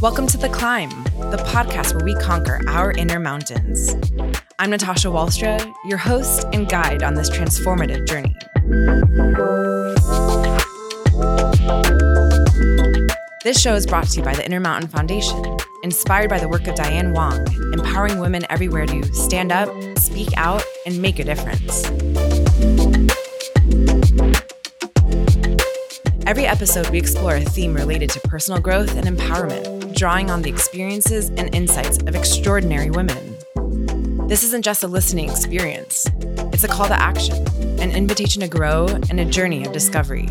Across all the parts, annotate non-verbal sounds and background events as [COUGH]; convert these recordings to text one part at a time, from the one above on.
Welcome to The Climb, the podcast where we conquer our inner mountains. I'm Natasha Walstra, your host and guide on this transformative journey. This show is brought to you by the Intermountain Foundation, inspired by the work of Diane Wong, empowering women everywhere to stand up, speak out, and make a difference. Every episode, we explore a theme related to personal growth and empowerment drawing on the experiences and insights of extraordinary women. This isn't just a listening experience, it's a call to action, an invitation to grow, and a journey of discovery.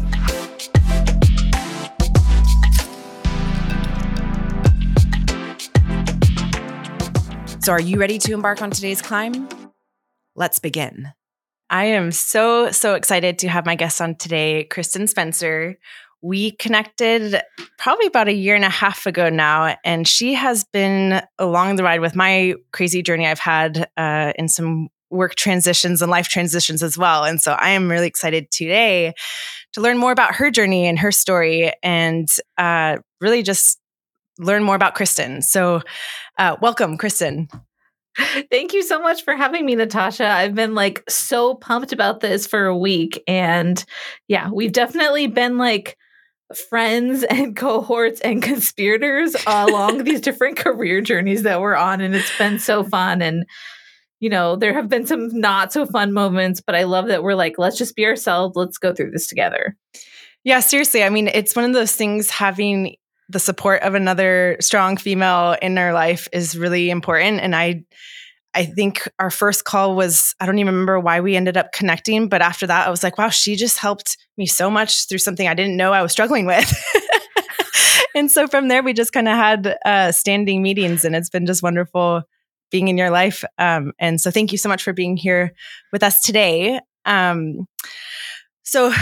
So, are you ready to embark on today's climb? Let's begin. I am so, so excited to have my guest on today, Kristin Spencer we connected probably about a year and a half ago now, and she has been along the ride with my crazy journey I've had uh, in some work transitions and life transitions as well. And so I am really excited today to learn more about her journey and her story and uh, really just learn more about Kristin. So, uh, welcome, Kristin. Thank you so much for having me, Natasha. I've been like so pumped about this for a week. And yeah, we've definitely been like friends and [LAUGHS] cohorts and conspirators along [LAUGHS] these different career journeys that we're on. And it's been so fun. And, you know, there have been some not so fun moments, but I love that we're like, let's just be ourselves. Let's go through this together. Yeah, seriously. I mean, it's one of those things having the support of another strong female in our life is really important. And I, I think our first call was, I don't even remember why we ended up connecting, but after that, I was like, wow, she just helped me so much through something I didn't know I was struggling with. [LAUGHS] and so from there, we just kind of had uh, standing meetings, and it's been just wonderful being in your life. Um, and so thank you so much for being here with us today. Um, so,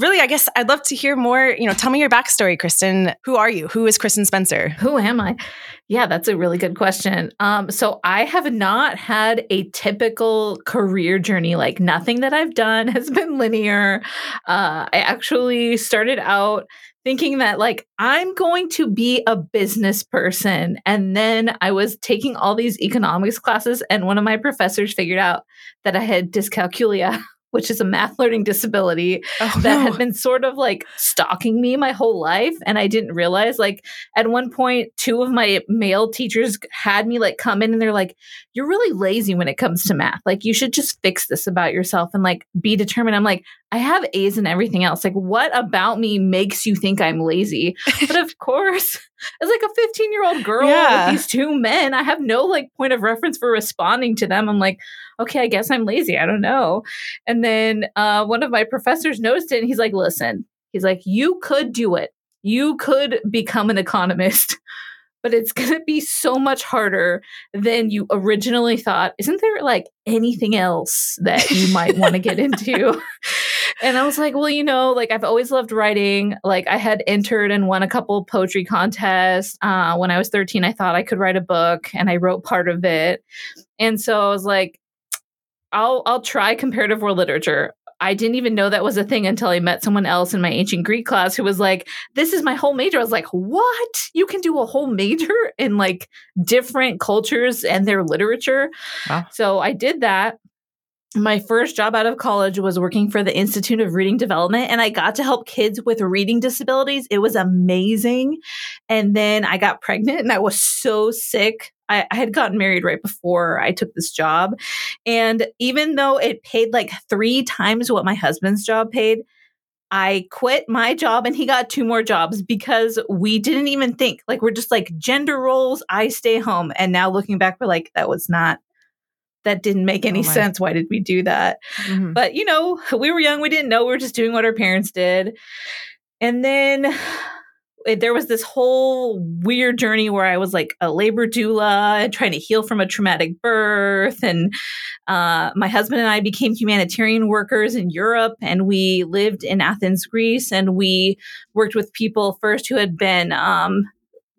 really, I guess I'd love to hear more. You know, tell me your backstory, Kristin. Who are you? Who is Kristin Spencer? Who am I? Yeah, that's a really good question. Um, so I have not had a typical career journey. Like nothing that I've done has been linear. Uh, I actually started out thinking that like I'm going to be a business person. And then I was taking all these economics classes, and one of my professors figured out that I had dyscalculia. [LAUGHS] which is a math learning disability oh, that no. had been sort of like stalking me my whole life. And I didn't realize, like, at one point, two of my male teachers had me like come in and they're like, You're really lazy when it comes to math. Like, you should just fix this about yourself and like be determined. I'm like, I have A's and everything else. Like, what about me makes you think I'm lazy? But of [LAUGHS] course, as like a 15 year old girl yeah. with these two men, I have no like point of reference for responding to them. I'm like, okay, I guess I'm lazy. I don't know. And then uh, one of my professors noticed it and he's like, listen, he's like, you could do it. You could become an economist, [LAUGHS] but it's going to be so much harder than you originally thought. Isn't there like anything else that you might want to get into? [LAUGHS] and I was like, well, you know, like I've always loved writing. Like I had entered and won a couple poetry contests. Uh, when I was 13, I thought I could write a book and I wrote part of it. And so I was like, I'll I'll try comparative world literature. I didn't even know that was a thing until I met someone else in my ancient Greek class who was like, "This is my whole major." I was like, "What? You can do a whole major in like different cultures and their literature?" Wow. So I did that. My first job out of college was working for the Institute of Reading Development, and I got to help kids with reading disabilities. It was amazing. And then I got pregnant, and I was so sick I, I had gotten married right before I took this job. And even though it paid like three times what my husband's job paid, I quit my job and he got two more jobs because we didn't even think like we're just like gender roles. I stay home. And now looking back, we're like, that was not, that didn't make any oh sense. Why did we do that? Mm-hmm. But you know, we were young. We didn't know. We were just doing what our parents did. And then it, there was this whole weird journey where I was like a labor doula and trying to heal from a traumatic birth. And uh, my husband and I became humanitarian workers in Europe, and we lived in Athens, Greece, and we worked with people first who had been um,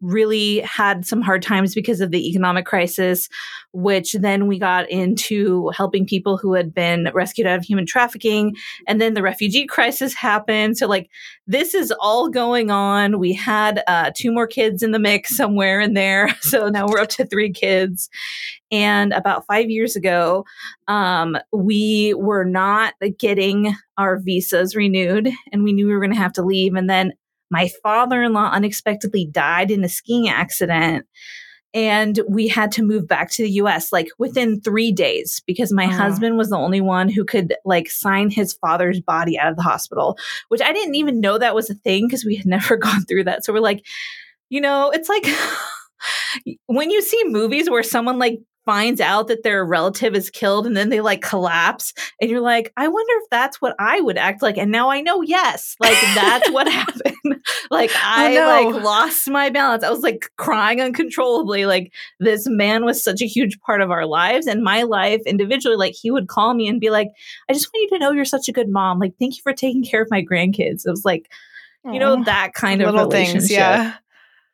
really had some hard times because of the economic crisis, which then we got into helping people who had been rescued out of human trafficking. And then the refugee crisis happened. So, like, this is all going on. We had uh, two more kids in the mix somewhere in there. [LAUGHS] So now we're up to three kids. And about five years ago, um, we were not getting our visas renewed and we knew we were going to have to leave. And then my father in law unexpectedly died in a skiing accident. And we had to move back to the US like within three days because my husband was the only one who could like sign his father's body out of the hospital, which I didn't even know that was a thing because we had [LAUGHS] never gone through that. So we're like, you know, it's like [LAUGHS] when you see movies where someone like finds out that their relative is killed and then they like collapse and you're like i wonder if that's what i would act like. And now i know yes like that's what [LAUGHS] happened. [LAUGHS] Like i oh, no. like lost my balance. I was like crying uncontrollably. Like this man was such a huge part of our lives and my life individually. Like he would call me and be like i just want you to know you're such a good mom. Like thank you for taking care of my grandkids. It was like you know that kind of little things yeah.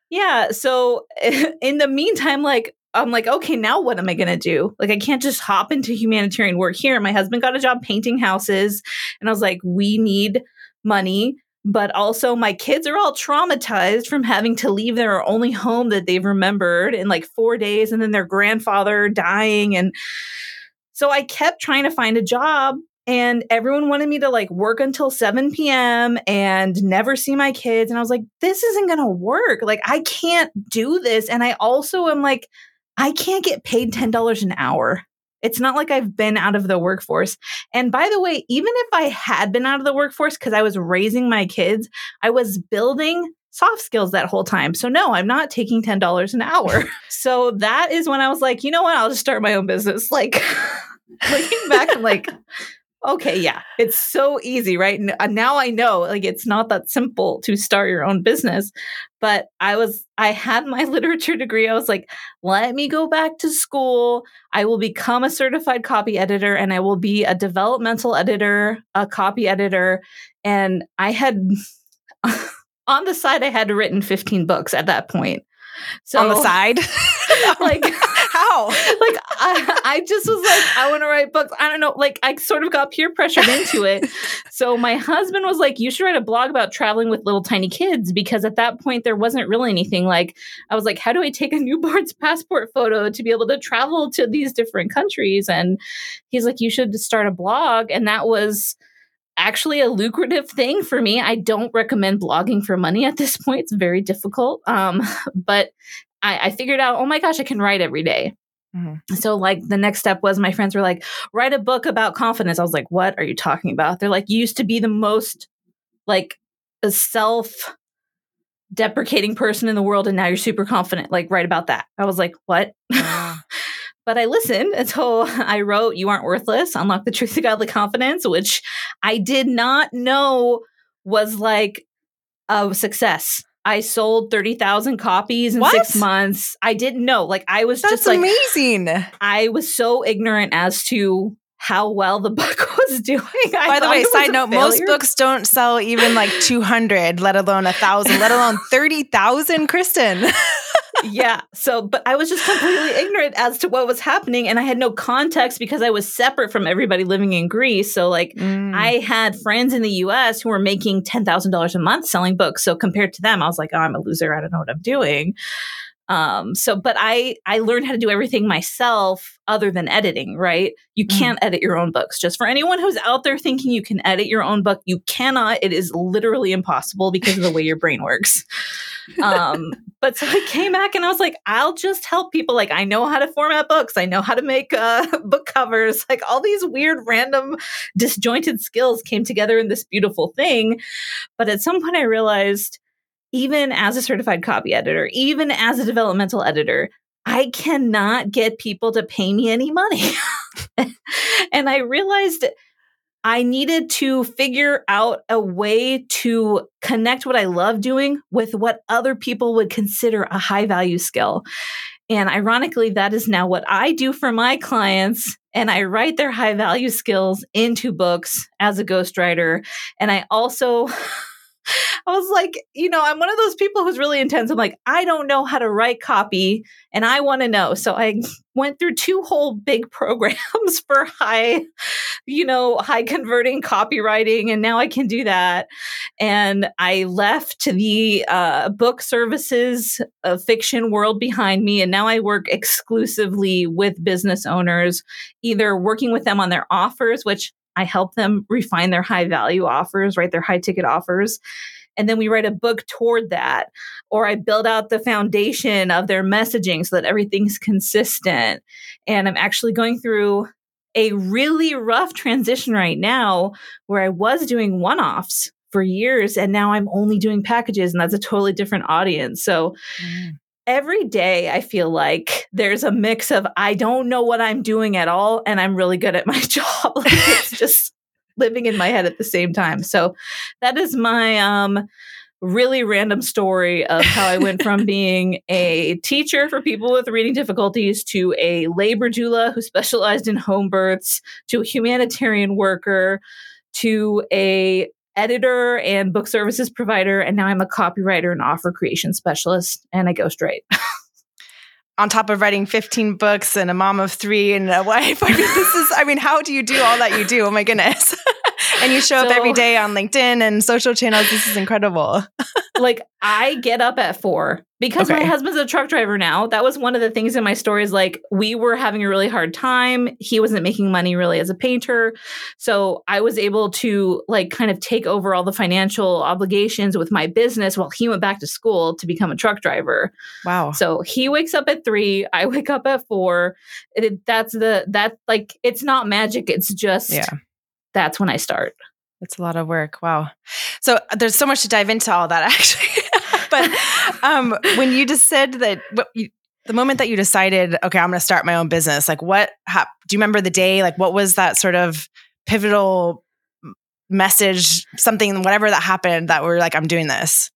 Yeah so [LAUGHS] in the meantime like I'm like, okay, now what am I going to do? Like, I can't just hop into humanitarian work here. My husband got a job painting houses. And I was like, we need money. But also, my kids are all traumatized from having to leave their only home that they've remembered in like four days and then their grandfather dying. And so I kept trying to find a job and everyone wanted me to like work until 7 p.m. and never see my kids. And I was like, this isn't going to work. Like, I can't do this. And I also am like, I can't get paid $10 an hour. It's not like I've been out of the workforce. And by the way, even if I had been out of the workforce because I was raising my kids, I was building soft skills that whole time. So no, I'm not taking $10 an hour. [LAUGHS] so that is when I was like, you know what? I'll just start my own business. Like [LAUGHS] looking back, I'm like, okay, yeah, it's so easy, right? Uh, now I know like it's not that simple to start your own business. But I was, I had my [LAUGHS] literature degree. I was like, let me go back to school. I will become a certified copy editor and I will be a developmental editor, a copy editor. And I had, [LAUGHS] on the side, I had written 15 books at that point. So on the side, [LAUGHS] like [LAUGHS] Like I, I just was like, I want to write books. I don't know. Like I sort of got peer pressured into it. so my husband was like, you should write a blog about traveling with little tiny kids because at that point there wasn't really anything. Like I was like, how do I take a newborn's passport photo to be able to travel to these different countries? And he's like, you should start a blog. And that was actually a lucrative thing for me. I don't recommend blogging for money at this point. It's very difficult. Um, but I figured out, oh my gosh, I can write every day. Mm-hmm. So, like, the next step was my friends were like, write a book about confidence. I was like, what are you talking about? They're like, you used to be the most, like, a self deprecating person in the world, and now you're super confident. Like, write about that. I was like, what? [LAUGHS] but I listened until [LAUGHS] I wrote You Aren't Worthless, Unlock the Truth of Godly Confidence, which I did not know was like a success. I sold 30,000 copies in what? six months. I didn't know. Like, I was That's just like, That's amazing. I was so ignorant as to how well the [LAUGHS] book was doing. I By the way, side note, most books don't sell even like 200, let alone a thousand, let alone 30,000, Kristin. [LAUGHS] yeah. So, but I was just completely ignorant as to what was happening. And I had no context because I was separate from everybody living in Greece. So, like, mm. I had friends in the US who were making $10,000 a month selling books. So, compared to them, I was like, oh, I'm a loser. I don't know what I'm doing. Um, so, but I, I learned how to do everything myself other than editing, right? You mm. can't edit your own books. Just for anyone who's out there thinking you can edit your own book, you cannot. It is literally impossible because of the way your brain works. Um, but so I came back and I was like, I'll just help people. Like, I know how to format books. I know how to make uh, [LAUGHS] book covers. Like, all these weird, random, disjointed skills came together in this beautiful thing. But at some point, I realized even as a certified copy editor, even as a developmental editor, I cannot get people to pay me any money. [LAUGHS] and I realized I needed to figure out a way to connect what I love doing with what other people would consider a high value skill. And ironically, that is now what I do for my clients. And I write their high value skills into books as a ghostwriter. And I also [LAUGHS] I was like, you know, I'm one of those people who's really intense. I'm like, I don't know how to write copy and I want to know. So I [LAUGHS] went through two whole big [LAUGHS] programs for high, you know, high converting copywriting. And now I can do that. And I left the uh, book services of fiction world behind me. And now I work exclusively with business owners, either working with them on their offers, which I help them refine their high value offers, right? Their high ticket offers. And then we write a book toward that. Or I build out the foundation of their messaging so that everything's consistent. And I'm actually going through a really rough transition right now where I was doing one offs for years and now I'm only doing packages and that's a totally different audience. So mm every day I feel like there's a mix of I don't know what I'm doing at all and I'm really good at my [LAUGHS] job. like it's [LAUGHS] just living in my head at the same time. So that is my um really random story of how I went from [LAUGHS] being a teacher for people with reading difficulties to a labor doula who specialized in home births to a humanitarian worker to a editor and book services provider, and now I'm a copywriter and offer creation specialist, and I ghostwrite. [LAUGHS] on top of writing 15 books and a mom of three and a wife. I mean, this is, I mean, how do you do all that you do? Oh my goodness. [LAUGHS] and you show so, up every day on LinkedIn and social channels. This is incredible. [LAUGHS] like I get up at four because okay. my husband's a truck driver now. That was one of the things in my story is like we were having a really hard time. He wasn't making money really as a painter. So I was able to like kind of take over all the financial obligations with my business while he went back to school to become a truck driver. Wow. So he wakes up at three, I [LAUGHS] wake up at four. It, that's the that like it's not magic. It's just yeah that's when I start. That's a lot of work. Wow. So uh, there's so much to dive into all that [LAUGHS] actually. but um, when you just said that you, the moment that you decided, okay, I'm going to start my own business, like what hap- do you remember the day? Like what was that sort of pivotal message, something, whatever that happened that were like, I'm doing this?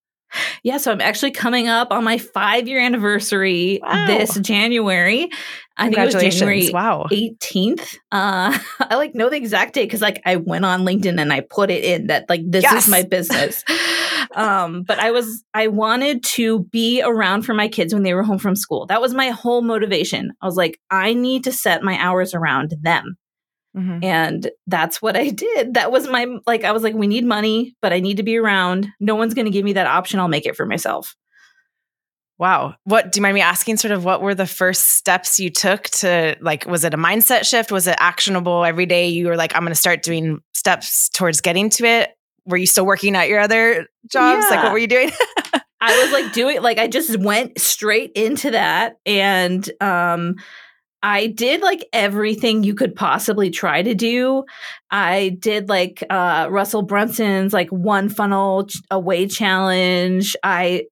Yeah, so I'm actually coming up on my five year anniversary wow. this January. I think it was January wow. 18th. Uh, [LAUGHS] I like know the exact date because like I went on LinkedIn and I put it in that like this yes. is my [LAUGHS] business. um, but I was I wanted to be around for my kids when they were home from school. That was my whole motivation. I was like, I need to set my hours around them. Mm-hmm. And that's what I did. That was my, like, I was like, we need money, but I need to be around. No one's going to give me that option. I'll make it for myself. Wow. What do you mind me asking? Sort of what were the first steps you took to like, was it a mindset shift? Was it actionable every day? You were like, I'm going to start doing steps towards getting to it. Were you still working at your other jobs? Yeah. Like, what were you doing? [LAUGHS] I was like doing, like, I just went straight into that. And, um, I did like everything you could possibly try to do. I did like uh, Russell Brunson's like one funnel away challenge. I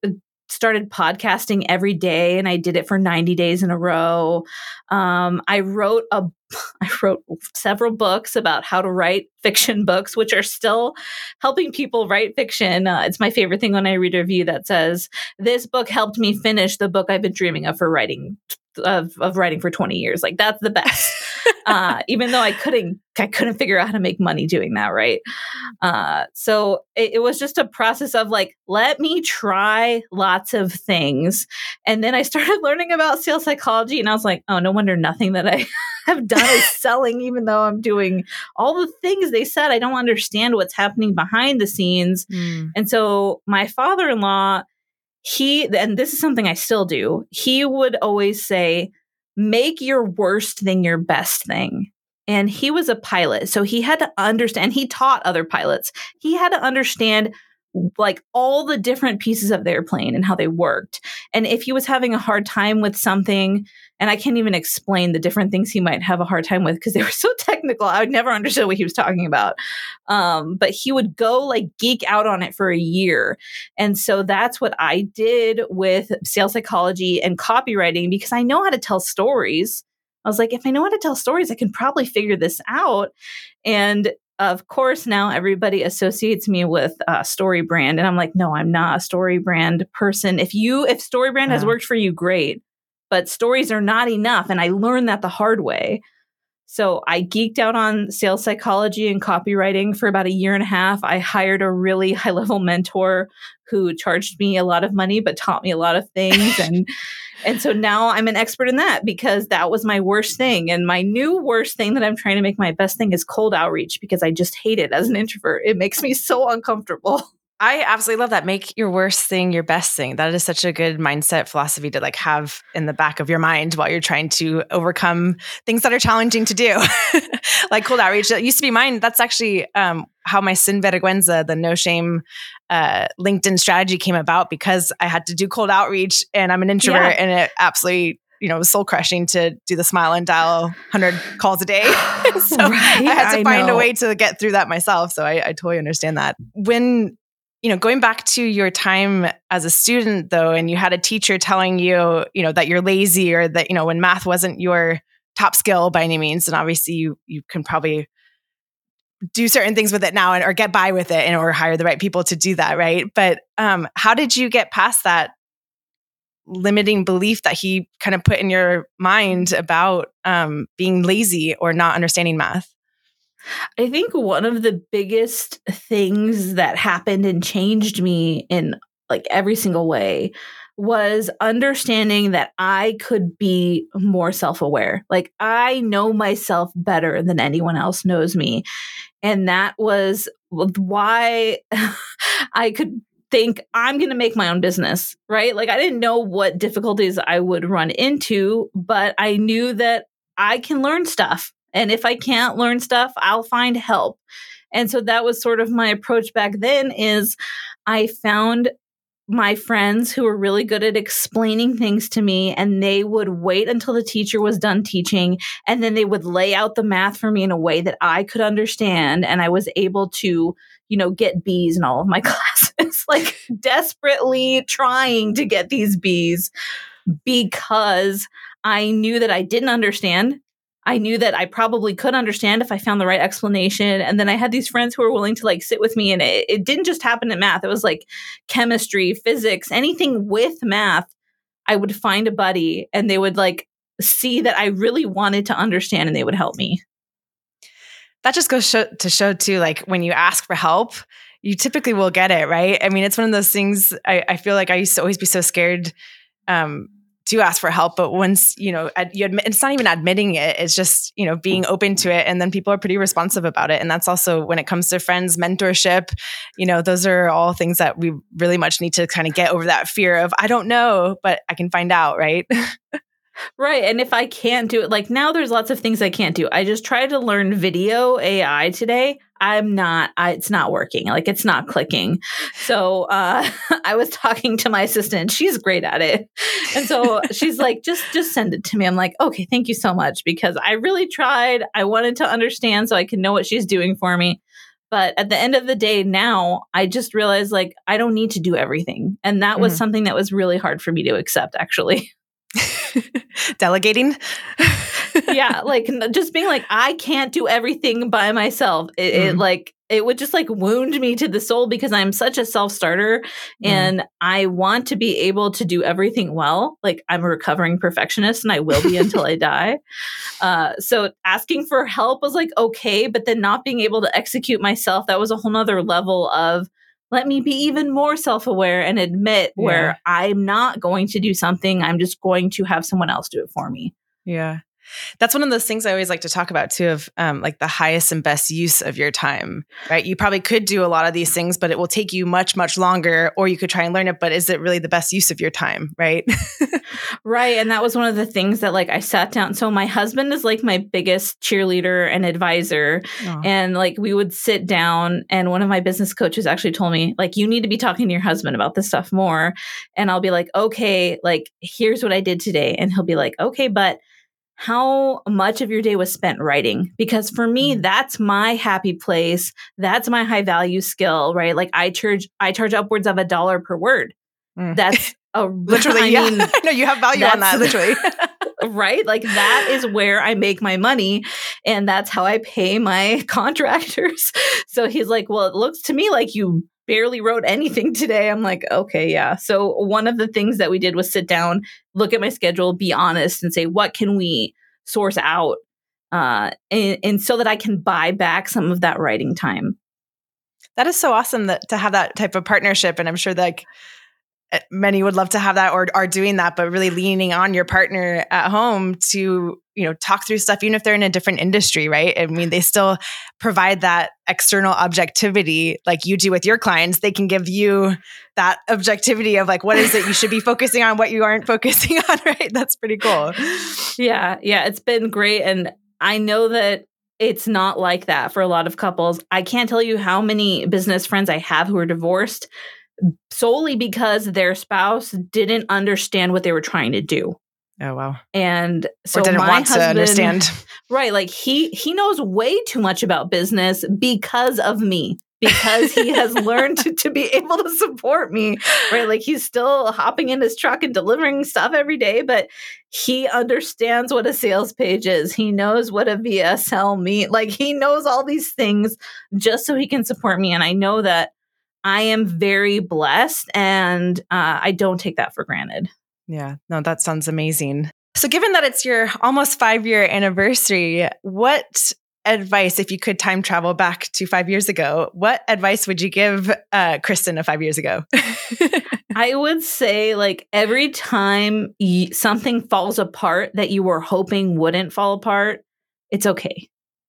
started podcasting every day and I did it for 90 days in a row. Um, I wrote a [LAUGHS] I wrote several books about how to write fiction [LAUGHS] books, which are still helping people write fiction. Uh, it's my favorite thing when I read a review that says, This book helped me finish the book I've been dreaming of for writing of of writing for 20 years. Like that's the best. [LAUGHS] uh, even though I couldn't I couldn't figure out how to make money doing that, right? Uh, so it, it, was just a process of like, let me try lots of things. And then I started [LAUGHS] learning about sales psychology and I was like, oh, no wonder nothing that I [LAUGHS] have done is selling, even though I'm doing all the things they said. I don't understand what's happening behind the scenes. Mm. And so my father-in-law he and this is something I still do. He would always say, "Make your worst thing your best thing." And he was a pilot, so he had to understand. He taught other pilots. He had to understand like all the different pieces of the airplane and how they worked. And if he was having a hard time with something, and I can't even explain the different things he might have a hard time with because they were [LAUGHS] so technical, I would never understood what he was talking about. Um, but he would go like geek out on it for a year. And so that's what I did with sales psychology and copywriting because I know how to tell stories. I was like, if I know how to tell stories, I can probably figure this out. And of course, now everybody associates me with uh, story brand, and I'm like, no, I'm not a story brand person. If you, if story brand yeah. has worked for you, great, but stories are not enough, and I learned that the hard way. So I geeked out on sales psychology and copywriting for about a year and a half. I hired a really [LAUGHS] high level mentor who charged me a lot of money but taught me a lot of things [LAUGHS] and and so now I'm an expert in that because that was my worst thing and my new worst thing that I'm trying to make my best thing is cold outreach because I just hate it as an introvert. It makes me so uncomfortable. [LAUGHS] I absolutely love that. Make your worst thing your best thing. That is such a good mindset philosophy to like have in the back of your mind while you're trying to overcome things that are challenging to do. [LAUGHS] like cold outreach. That used to be mine. That's actually um, how my Sin Vergüenza, the no shame uh, LinkedIn strategy came about because I had to do cold outreach and I'm an introvert yeah. and it absolutely you know, was soul crushing to do the smile and dial 100 calls a day. [LAUGHS] so right, I had to I find know. a way to get through that myself. So I, I totally understand that. When you know, going back to your time as a student though, and you had a teacher telling you, you know, that you're lazy or that, you know, when math wasn't your top skill by any means, and obviously you you can probably do certain things with it now and or get by with it and or hire the right people to do that, right? But um, how did you get past that limiting belief that he kind of put in your mind about um, being lazy or not understanding math? I think one of the biggest things that happened and changed me in like every single way was understanding that I could be more self aware. Like, I know myself better than anyone else knows me. And that was why [LAUGHS] I could think I'm going to make my own business, right? Like, I didn't know what difficulties I would run into, but I knew that I can learn stuff and if I can't learn stuff, I'll find help. And so that was sort of my approach back then is I found my friends who were really good at explaining things to me and they would wait until the teacher was done teaching and then they would lay out the math for me in a way that I could understand and I was able to you know get B's in all of my [LAUGHS] classes like desperately trying to get these B's because I knew that I didn't understand I knew that I probably could understand if I found the right explanation. And then I had these friends who were willing to like sit with me. And it, it didn't just happen in math, it was like chemistry, physics, anything with math. I would find a buddy and they would like see that I really wanted to understand and they would help me. That just goes show, to show too, like when you ask for help, you typically will get it, right? I mean, it's one of those things I, I feel like I used to always be so scared um, to ask for help but once you know you admit it's not even admitting it it's just you know being open to it and then people are pretty responsive about it and that's also when it comes to friends mentorship you know those are all things that we really much need to kind of get over that fear of i don't know but i can find out right [LAUGHS] Right. And if I can't do it, like now there's lots of things I can't do. I just tried to learn video AI today. I'm not, I, it's not working. Like it's not clicking. So uh, [LAUGHS] I was talking to my assistant. She's great at it. And so she's like, just, just send it to me. I'm like, okay, thank you so much because I really tried. I wanted to understand so I can know what she's doing for me. But at the end of the day, now I just realized like I don't need to do everything. And that was mm-hmm. something that was really hard for me to accept, actually. [LAUGHS] Delegating? [LAUGHS] yeah, like just being like, I can't do everything by myself. It, mm. it, like it would just like wound me to the soul because I'm such a self starter mm. and I want to be able to do everything well. Like I'm a recovering perfectionist and I will be until I [LAUGHS] die. Uh, so asking for help was like okay, but then not being able to execute myself, that was a whole nother level of let me be even more self aware and admit yeah. where I'm not going to do something. I'm just going to have someone else do it for me. Yeah. That's one of those things I always like to talk about too of um, like the highest and best use of your time, right? You probably could do a lot of these things, but it will take you much, much longer, or you could try and learn it, but is it really the best use of your time, right? [LAUGHS] right. And that was one of the things that like I sat down. So my husband is like my biggest cheerleader and advisor. Aww. And like we would sit down, and one of my business coaches actually told me, like, you need to be talking to your husband about this stuff more. And I'll be like, okay, like, here's what I did today. And he'll be like, okay, but how much of your day was spent writing? Because for me mm. that's my happy place. That's my high value skill right? Like i charge i charge upwards of a dollar per word. Mm. that's [LAUGHS] a [LAUGHS] literally I yeah. mean, [LAUGHS] no you have value on that literally. right? Like that is where i make my money and that's how i pay my contractors. So he's like well it looks to me like you barely wrote anything [LAUGHS] today. I'm like, okay, yeah. So one of the things that we did was sit down, look at my schedule, be honest, and say, what can we source out uh, and, and so that I can buy back some of that writing time. That is so awesome that to have that type of partnership, and I'm sure that like, Uh, many would love to have that or are doing that, but really leaning on your partner at home to you know talk through stuff, even if they're in a different industry, right? I mean, they still provide that external objectivity, like you do with your clients. They can give you that objectivity of like what is it you should be [LAUGHS] focusing on, what you aren't focusing [LAUGHS] on, right? That's pretty cool. Yeah, yeah, it's been great, and I know that it's not like that for a lot of couples. I can't tell you how many business friends I have who are divorced solely because their spouse didn't understand what they were trying to do. Oh wow. And so or didn't my want husband, to understand. [LAUGHS] Right, like he he knows way too much about business because of me. Because he has [LAUGHS] learned to, to be able to support me, right? Like he's still hopping in his truck and delivering stuff every day, but he understands what a sales page is. He knows what a VSL mean. Like he knows all these things just so he can support me. And I know that I am very blessed and uh, I don't take that for granted. Yeah, no, that sounds amazing. So, given that it's your almost five year anniversary, what advice, if you could time travel back to five years ago, what advice would you give uh, Kristin of five years ago? [LAUGHS] I would say, like, every time y- something falls apart that you were hoping wouldn't fall apart, it's okay.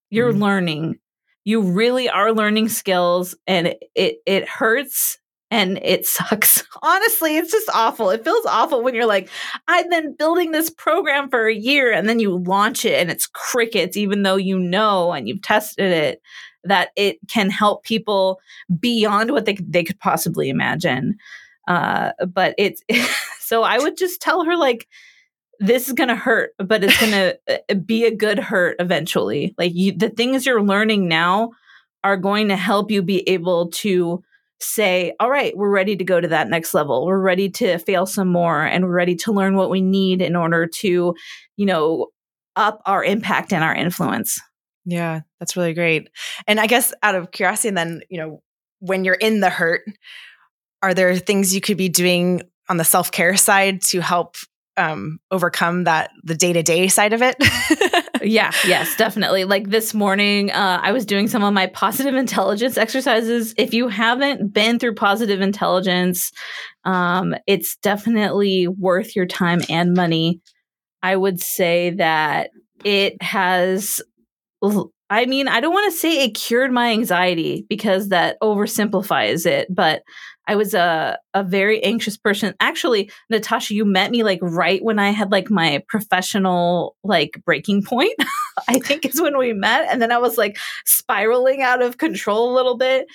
You're Mhm. learning. You really are learning skills, and it, it hurts and it sucks. [LAUGHS] Honestly, it's just awful. It feels awful when you're like, I've been building this program for a year, and then you launch it and it's crickets, even though you know and you've tested it that it can help people beyond what they they could possibly imagine. Uh, but it's [LAUGHS] so I would just tell her like this is gonna hurt, but it's gonna [LAUGHS] uh, be a good hurt eventually. Like you, the things you're learning now are going to help you be able to say, all right, we're ready to go to that next level. We're ready to fail some more and we're ready to learn what we need in order to, you know, up our impact and our influence. yeah, that's really great. And I guess out of curiosity, and then, you know, when you're in the hurt, are there things you could be doing on the self care side to help um, overcome that the day to day side of it? [LAUGHS] yeah, yes, definitely. Like this morning, uh, I was doing some of my positive intelligence exercises. If you haven't been through positive intelligence, um, it's definitely worth your time and money. I would say that it has. I mean, I don't want to say it cured my anxiety because that oversimplifies it, but I was a a very anxious person. Actually, Natasha, you met me like right when I had like my professional like breaking point. [LAUGHS] I think is when we met, and then I was like spiraling out of control a little bit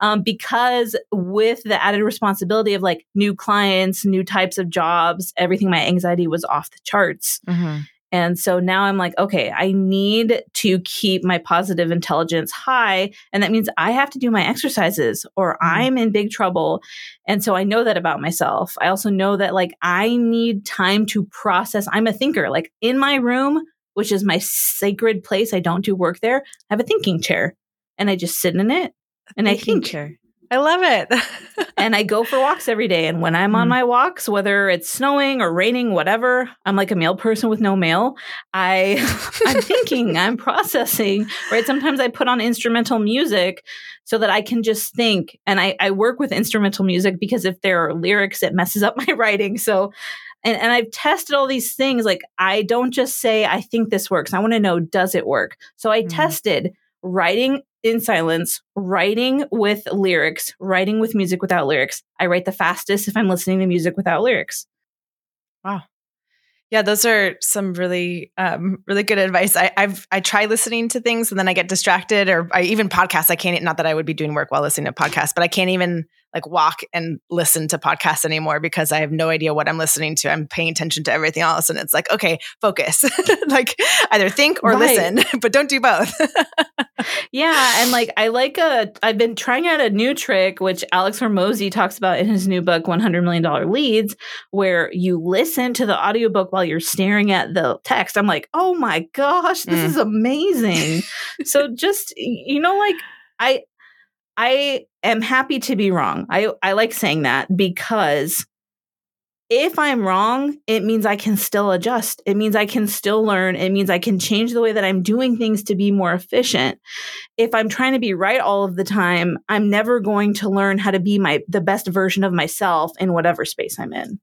um, because with the added responsibility of like new clients, new types of jobs, everything, my anxiety was off the charts. Mhm. And so now I'm like, okay, I need to keep my positive intelligence high. And that means I have to do my exercises or Mhm. I'm in big trouble. And so I know that about myself. I also know that like I need time to process. I'm a thinker. Like in my room, which is my sacred place, I don't do work there. I have a thinking chair and I just sit in it and I think chair. I love it. [LAUGHS] and I go for walks every day. And when I'm on Mm. my walks, whether it's snowing or raining, whatever, I'm like a male person with no mail. I [LAUGHS] I'm thinking, I'm processing, right? Sometimes I put on instrumental music so that I can just think. And I, I work with instrumental music because if there are lyrics, it messes up [LAUGHS] my writing. So and, and I've tested all these things. Like I don't just say, I think this works. I want to know, does it work? So I Mm. tested writing in silence, writing with lyrics, writing with music without lyrics. I write the fastest if I'm listening to music without lyrics. Wow. Yeah, those are some really, um, really good advice. I, I've I try listening to things and then I get distracted, or I even podcasts. I can't. Not that I would be doing work while listening to podcasts, but I can't even like walk and listen to podcasts anymore because I have no idea what I'm listening to. I'm paying attention to everything else, and it's like, okay, focus. [LAUGHS] like either think or Right. listen, [LAUGHS] but don't do both. [LAUGHS] Yeah, and like I like a I've been trying out a new trick which Alex Hormozi talks about in his new book 100 million dollar leads where you listen to the audiobook while you're staring at the text. I'm like, "Oh my gosh, this Mm. is amazing." so just you know like I I am happy to be wrong. I I like saying that because if I'm wrong, it means I can still adjust. It means I can still learn. It means I can change the way that I'm doing things to be more efficient. If I'm trying to be right all of the time, I'm never going to learn how to be my the best version of myself in whatever space I'm in.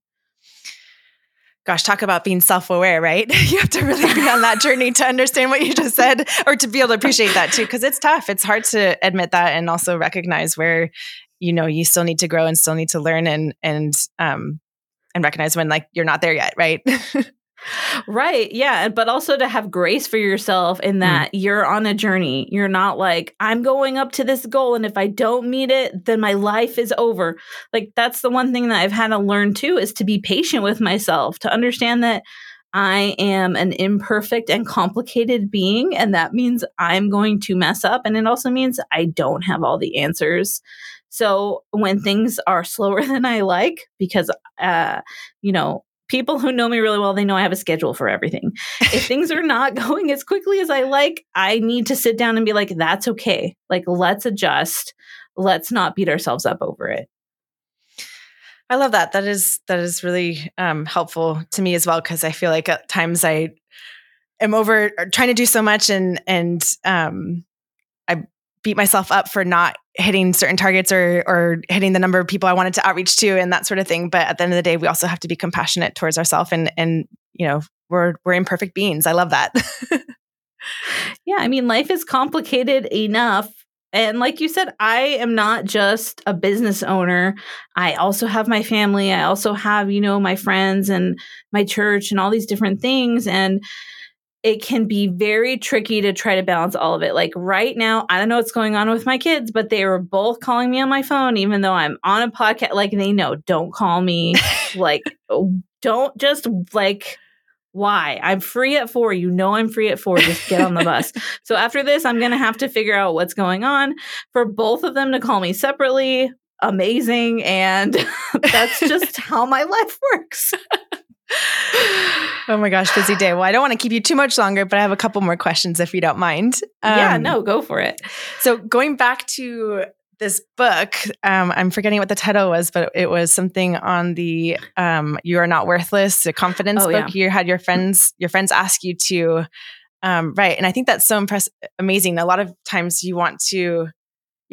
Gosh, talk about being self-aware, right? [LAUGHS] you have to really be on that journey to understand what you just said or to be able to appreciate that too because it's tough. It's hard to admit that and also recognize where you know you still need to grow and still need to learn and and um and recognize when like you're not there yet, right? [LAUGHS] right. Yeah. But also to have grace for yourself in mm. that mm. you're on a journey. You're not like, I'm going up to this goal. And if I don't meet it, then my life is over. Like, that's the one thing that I've had to learn too is to be patient with myself, to understand that I am an imperfect and complicated being. And that means I'm going to mess up. And it also means I don't have all the answers. So when things are [LAUGHS] slower than I like, because, uh, you know, people who know me really well, they know I have a schedule for everything. if [LAUGHS] things are not going as quickly as I like, I need to sit down and be like, that's okay. Like, let's adjust. Let's not beat ourselves up over it. I love that. That is that is really um, helpful to me as well because I feel like at times I am over trying to do so much and and um, beat myself up for not hitting certain targets or or hitting the number of people I wanted to outreach to and that sort of thing. But at the end of the day, we also have to be compassionate towards ourselves and and you know we're we're imperfect beings. I love that. [LAUGHS] yeah, I mean, life is complicated enough. And like you said, I am not just a business owner. I also have my family. I also have, you know, my friends and my church and all these different things. And it can be very tricky to try to balance all of it. Like right now, I don't know what's going on with my kids, but they were both calling me on my phone, even though I'm on a podcast. Like they know, don't call me. [LAUGHS] like, oh, don't just like, why? I'm free at four. You know, I'm free at four. Just get on the bus. [LAUGHS] so after this, I'm going to have to figure out what's going on for both of them to call me separately. Amazing. And [LAUGHS] that's just how my life works [LAUGHS] oh my gosh, busy day. Well, I don't want to keep you too much longer, but I have a couple more questions if you don't mind. Um, yeah, no, go for it. So, going back to this book, um, I'm forgetting what the title was, but it was something on the um, "You Are Not Worthless" a confidence oh, book. Yeah. You had your friends your friends ask you to um, write, and I think that's so impressive, amazing. A lot of times you want to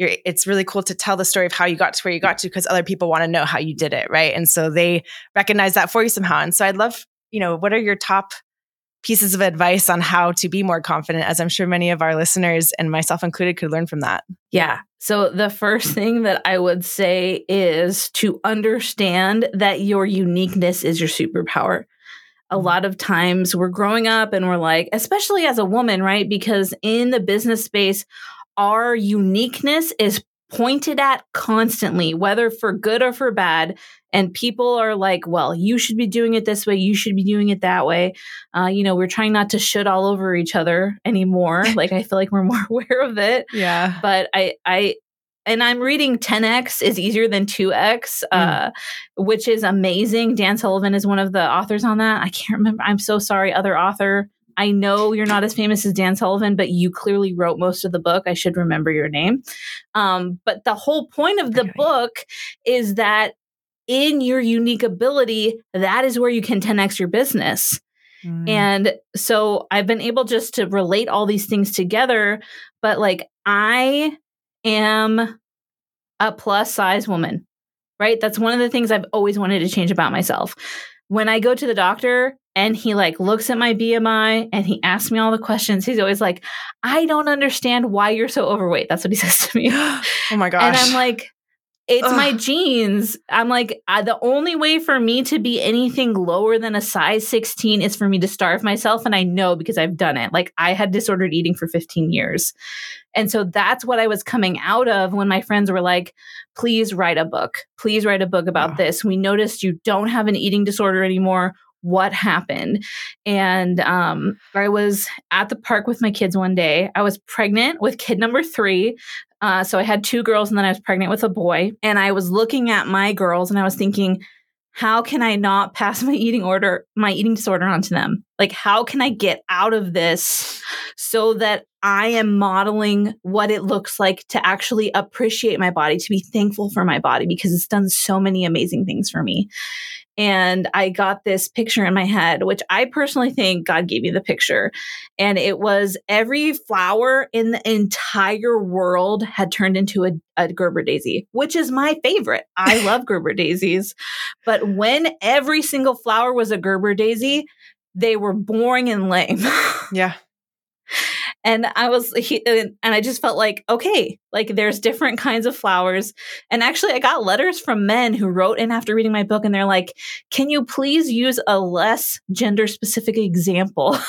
you're, it's really cool to tell the story of how you got to where you got to because other people want to know how you did it, right? And so they recognize that for you somehow. And so I'd love, you know, what are your top pieces of advice on how to be more confident, as I'm sure many of our listeners and myself included could learn from that? Yeah. So the first [LAUGHS] thing that I would say is to understand that your uniqueness is your superpower a mm-hmm. lot of times we're growing up and we're like, especially as a woman, right? Because in the business space, our uniqueness is pointed at constantly, whether for good or for bad. And people are like, well, you should be doing it this way. You should be doing it that way. Uh, you know, we're trying not to shit all over each other anymore. [LAUGHS] like, I feel like we're more [LAUGHS] aware of it. Yeah. But I, I, and I'm reading 10x is easier than 2x, mm. uh, which is amazing. Dan Sullivan is one of the authors on that. I can't remember. I'm so sorry. Other author I know you're not as famous as Dan Sullivan, but you clearly wrote most of the book. I should remember your name. Um, but the whole point of the book is that in your unique ability, that is where you can 10x your business. Mm. And so I've been able just to relate all these things together. But like, I am a plus size woman, right? That's one of the things I've always wanted to change about myself. When I go to the doctor, and he like looks at my BMI and he asks me all the questions. He's always like, I don't understand why you're so overweight. That's what he [LAUGHS] says to me. [GASPS] oh my gosh. And I'm like, it's Ugh. my genes. I'm like, I, the only way for me to be anything lower than a size 16 is for me to starve myself. And I know because I've done it. Like, I had disordered eating for 15 years. And so that's what I was coming out of when my friends were like, please write a book. Please write a book about this. We noticed you don't have an eating disorder anymore what happened. And um, I was at the park with my kids one day. I was pregnant with kid number three. Uh, so I had two girls and then I was pregnant with a boy. And I was looking at my girls and I was thinking, how can I not pass [LAUGHS] my eating order, my eating disorder onto them? Like, how can I get out of this so that I am modeling what it looks like to actually appreciate my body, to be thankful for my body because it's done so many amazing things for me. And I got this picture in my head, which I personally think God gave me the picture. And it was every flower in the entire world had turned into a, a Gerber daisy, which is my favorite. I [LAUGHS] love Gerber daisies. But when every single flower was a Gerber daisy, they were boring and lame. [LAUGHS] yeah and i was he, and i just felt like okay like there's different kinds of flowers. And actually i got letters from men who wrote in after reading my book and they're like can you please use a less gender specific example? [LAUGHS]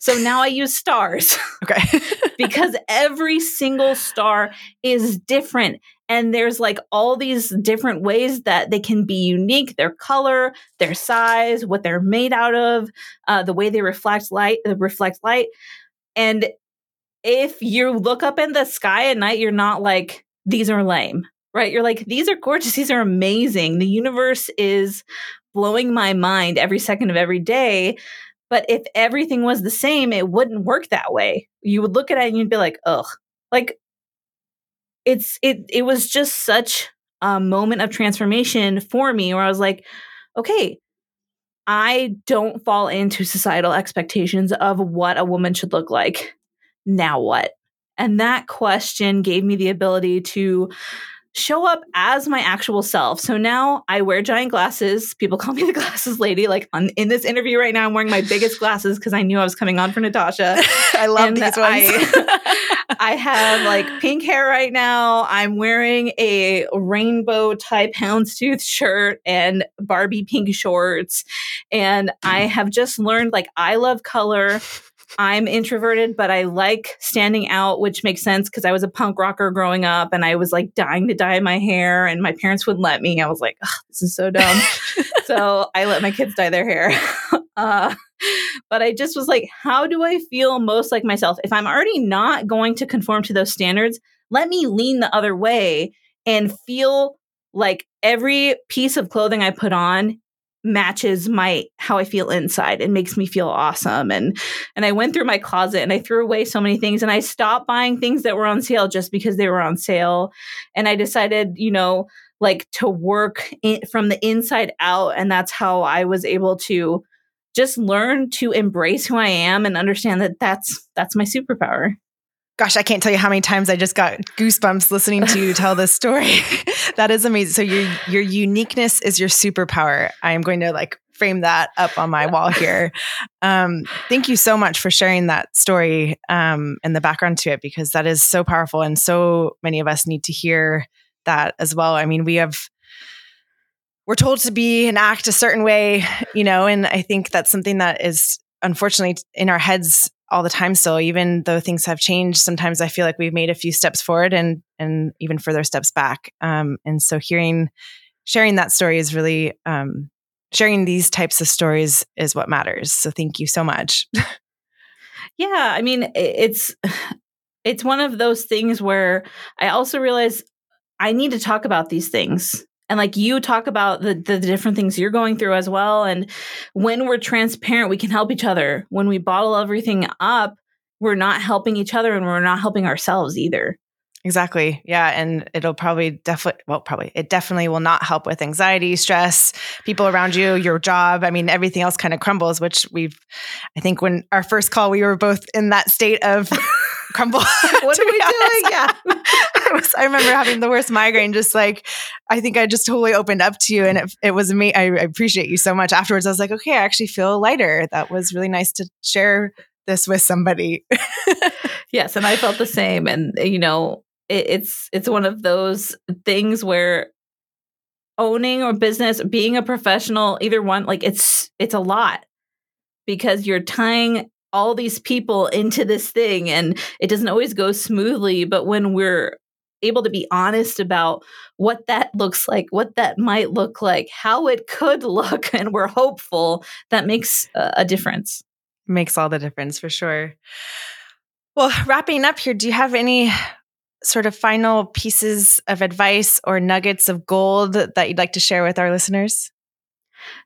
So now i use stars. Okay. [LAUGHS] Because every single star is different and there's like all these different ways that they can be unique their color their size what they're made out of uh, the way they reflect light uh, reflect light. And if you look up in the sky at night, you're not like, these are lame, right? You're like, these are gorgeous. [LAUGHS] These are amazing. The universe is blowing my mind every second of every day. But if everything was the same, it wouldn't work that way. You would look at it and you'd be like, ugh. Like it's it it was just such a moment of transformation for me where I was like, okay, I don't fall into societal expectations of what a woman should look like now what? And that question gave me the ability to show up as my actual self. So now I wear giant glasses. People call me the glasses lady. Like on, in this interview right now, I'm wearing my biggest glasses because I knew I was coming on for Natasha. [LAUGHS] I love and these ones. I, [LAUGHS] I have like pink hair right now. I'm wearing a rainbow type houndstooth shirt and Barbie pink shorts. And I have just learned like I love color. I'm introverted, but I like standing out, which makes sense because I was a punk rocker growing up and I was like dying to dye my hair, and my parents wouldn't let me. I was like, this is so dumb. [LAUGHS] so I let my kids dye their hair. [LAUGHS] uh, but I just was like, how do I feel most like myself? If I'm already not going to conform to those standards, let me lean the other way and feel like every piece of clothing I put on matches my how I feel inside and makes me feel awesome. And and I went through my closet and I threw away so many things and I stopped buying things that were on sale just because they were on sale. And I decided you know like to work in, from the inside out. And that's how I was able to just learn to embrace who I am and understand that that's that's my superpower gosh, I can't tell you how many times I just got goosebumps listening to you tell this story. [LAUGHS] that is amazing. So your your uniqueness is your superpower. I am going to like frame that up on my wall here. Um, thank you so much for sharing that story um, and the background to it because that is so powerful and so many of us need to hear that as well. I mean, we have we're told to be and act a certain way, you know, and I think that's something that is unfortunately in our heads all the time. Still even though things have changed sometimes i feel like we've made a few steps forward and and even further steps back. Um, and so hearing sharing that story is really um, sharing these types of stories is what matters. So thank you so much. [LAUGHS] Yeah i mean it's [SIGHS] it's one of those things where i also realize i need to talk about these things and like you talk about the, the different things you're going through as well and when we're transparent we can help each other when we bottle everything up we're not helping each other and we're not helping ourselves either Exactly. Yeah. And it'll probably definitely, well, probably, it definitely will not help with anxiety, stress, people around you, your job. I mean, everything else kind of crumbles, which we've, I think when our first call, we were both in that state of crumble. [LAUGHS] [LAUGHS] what are we doing? Yeah. [LAUGHS] I, was, I remember having the worst migraine, just like, I think I just totally opened up to you and it, it was me. I, I appreciate you so much. Afterwards, I was like, okay, I actually feel lighter. That was really nice to share this with somebody. yes. And I felt the same. And, eh, you know, it, it's it's one of those things where owning or business being a professional either one like it's it's a lot because you're tying all these people into this thing and it doesn't always go smoothly but when we're able to be honest about what that looks like what that might look like how it could look [LAUGHS] and we're hopeful that makes a, difference makes all the difference for sure well wrapping up here do you have any sort of final pieces of advice or nuggets of gold that you'd like to share with our listeners?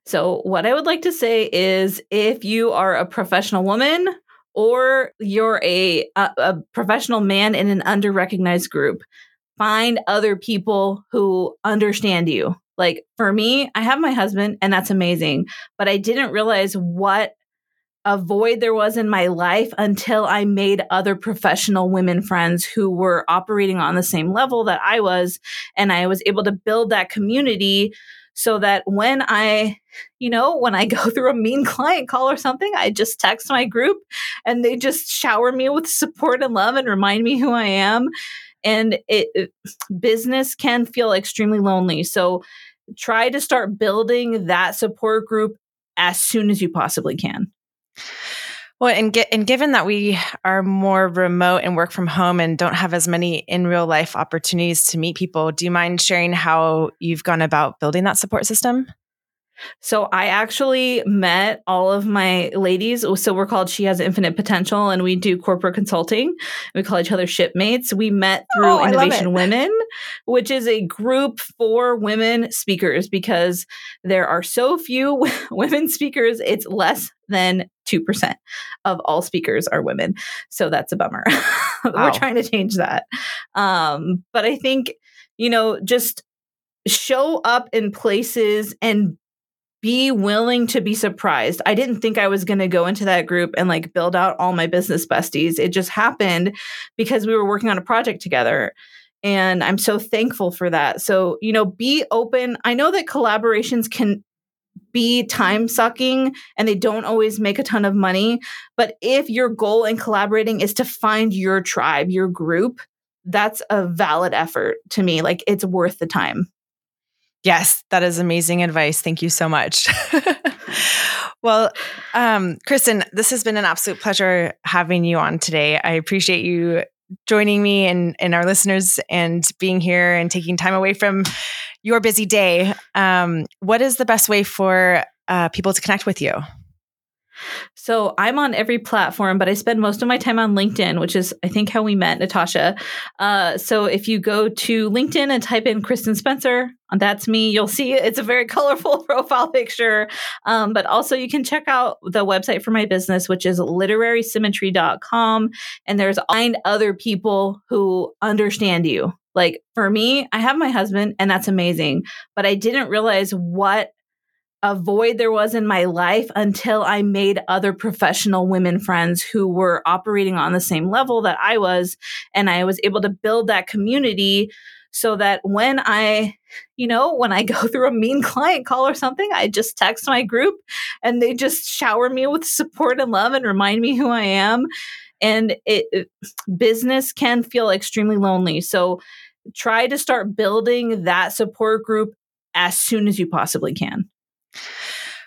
So, what I would like to say is if you are a professional woman or you're a, a, a professional man in an underrecognized group, find other people who understand you. Like for me, I have my husband and that's amazing, but I didn't realize what a void there was in my life until I made other professional women friends who were operating on the same level that I was. And I was able to build that community so that when I, you know, when I [LAUGHS] go through a mean client call or something, I just text my group and they just shower me with support and love and remind me who I am. And it, it business can feel extremely lonely. So try to start building that support group as soon as you possibly can. Well, and get, and given that we are more remote and work from home and don't have as many in real life opportunities to meet people, do you mind sharing how you've gone about building that support system? So I actually met all of my ladies. So we're called She Has Infinite Potential, and we do corporate consulting. We call each other shipmates. We met through oh, Innovation Women, which is a group for women speakers because there are so few [LAUGHS] women speakers. It's less than 2% of all speakers are women. So that's a bummer. [LAUGHS] Wow. we're trying to change that. Um, but I think, you know, just show up in places and be willing to be surprised. I didn't think I was going to go into that group and like build out all my business besties. It just happened because we were working on a project together. And I'm so thankful for that. So, you know, be open. I know that collaborations can be time sucking and they don't always make a ton of money. But if your goal in collaborating is to find your tribe, your group, that's a valid effort to me. Like it's worth the time. Yes, that is amazing advice. Thank you so much. [LAUGHS] well, um, Kristin, this has been an absolute pleasure having you on today. I appreciate you joining me and, and our listeners and being here and taking time away from your busy day. Um, what is the best way for uh, people to connect with you? So I'm on every platform, but I spend most of my time on LinkedIn, which is, I think, how we met, Natasha. Uh, so if you go to LinkedIn and type in Kristin Spencer, that's me, you'll see it's a very [LAUGHS] colorful profile picture. Um, but also, you can check out the website for my business, which is literarysymmetry.com. And there's find other people who understand you. Like for me, I have my husband, and that's amazing. But I didn't realize what a void there was in my life until I made other professional women friends who were operating on the same level that I was. And I was able to build that community so that when I, you know, when I [LAUGHS] go through a mean client call or something, I just text my group and they just shower me with support and love and remind me who I am. And it, it business can feel extremely lonely. So try to start building that support group as soon as you possibly can.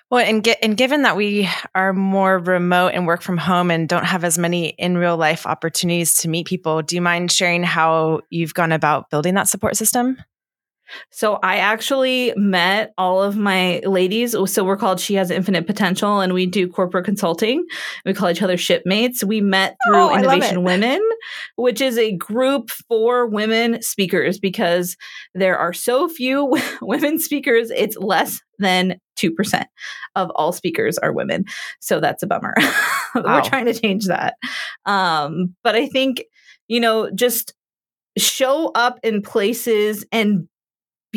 Well, and get and given that we are more remote and work from home and don't have as many in real life opportunities to meet people, do you mind sharing how you've gone about building that support system? So I actually met all of my ladies. So we're called She Has Infinite Potential, and we do corporate consulting. We call each other shipmates. We met through oh, Innovation Women, which is a group for women speakers because there are so few [LAUGHS] women speakers. It's less than 2% of all speakers are women. So that's a bummer. [LAUGHS] Wow. we're trying to change that. Um, but I think, you know, just show up in places and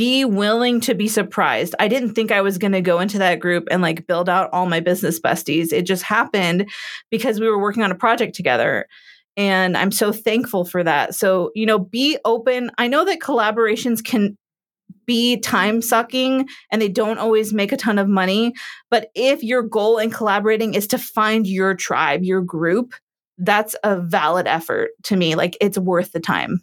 be willing to be surprised. I didn't think I was going to go into that group and like build out all my business besties. It just happened because we were working on a project together. And I'm so thankful for that. So, you know, be open. I know that collaborations can be time sucking and they don't always make a ton of money. But if your goal in collaborating is to find your tribe, your group, that's a valid effort to me. Like it's worth the time.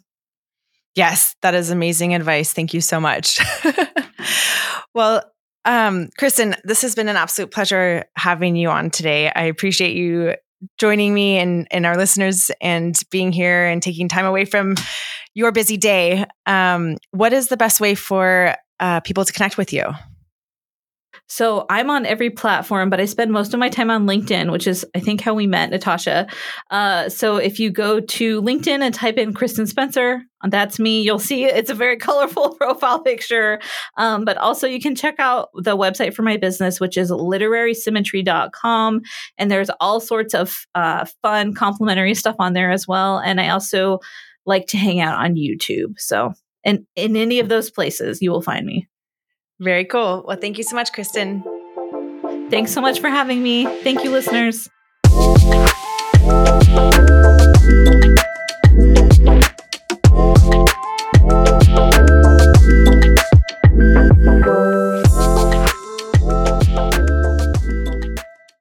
Yes, that is amazing advice. Thank you so much. [LAUGHS] well, um, Kristin, this has been an absolute pleasure having you on today. I appreciate you joining me and, and our listeners and being here and taking time away from your busy day. Um, what is the best way for uh, people to connect with you? So I'm on every platform, but I spend most of my time on LinkedIn, which is, I think, how we met, Natasha. Uh, so if you go to LinkedIn and type in Kristin Spencer, that's me, you'll see it's a very [LAUGHS] colorful profile picture. Um, but also, you can check out the website for my business, which is literarysymmetry.com. And there's all sorts of uh, fun, complimentary stuff on there as well. And I also like to hang out on YouTube. So, and in any of those places, you will find me. Very cool. Well, thank you so much, Kristin. Thanks so much for having me. Thank you, listeners.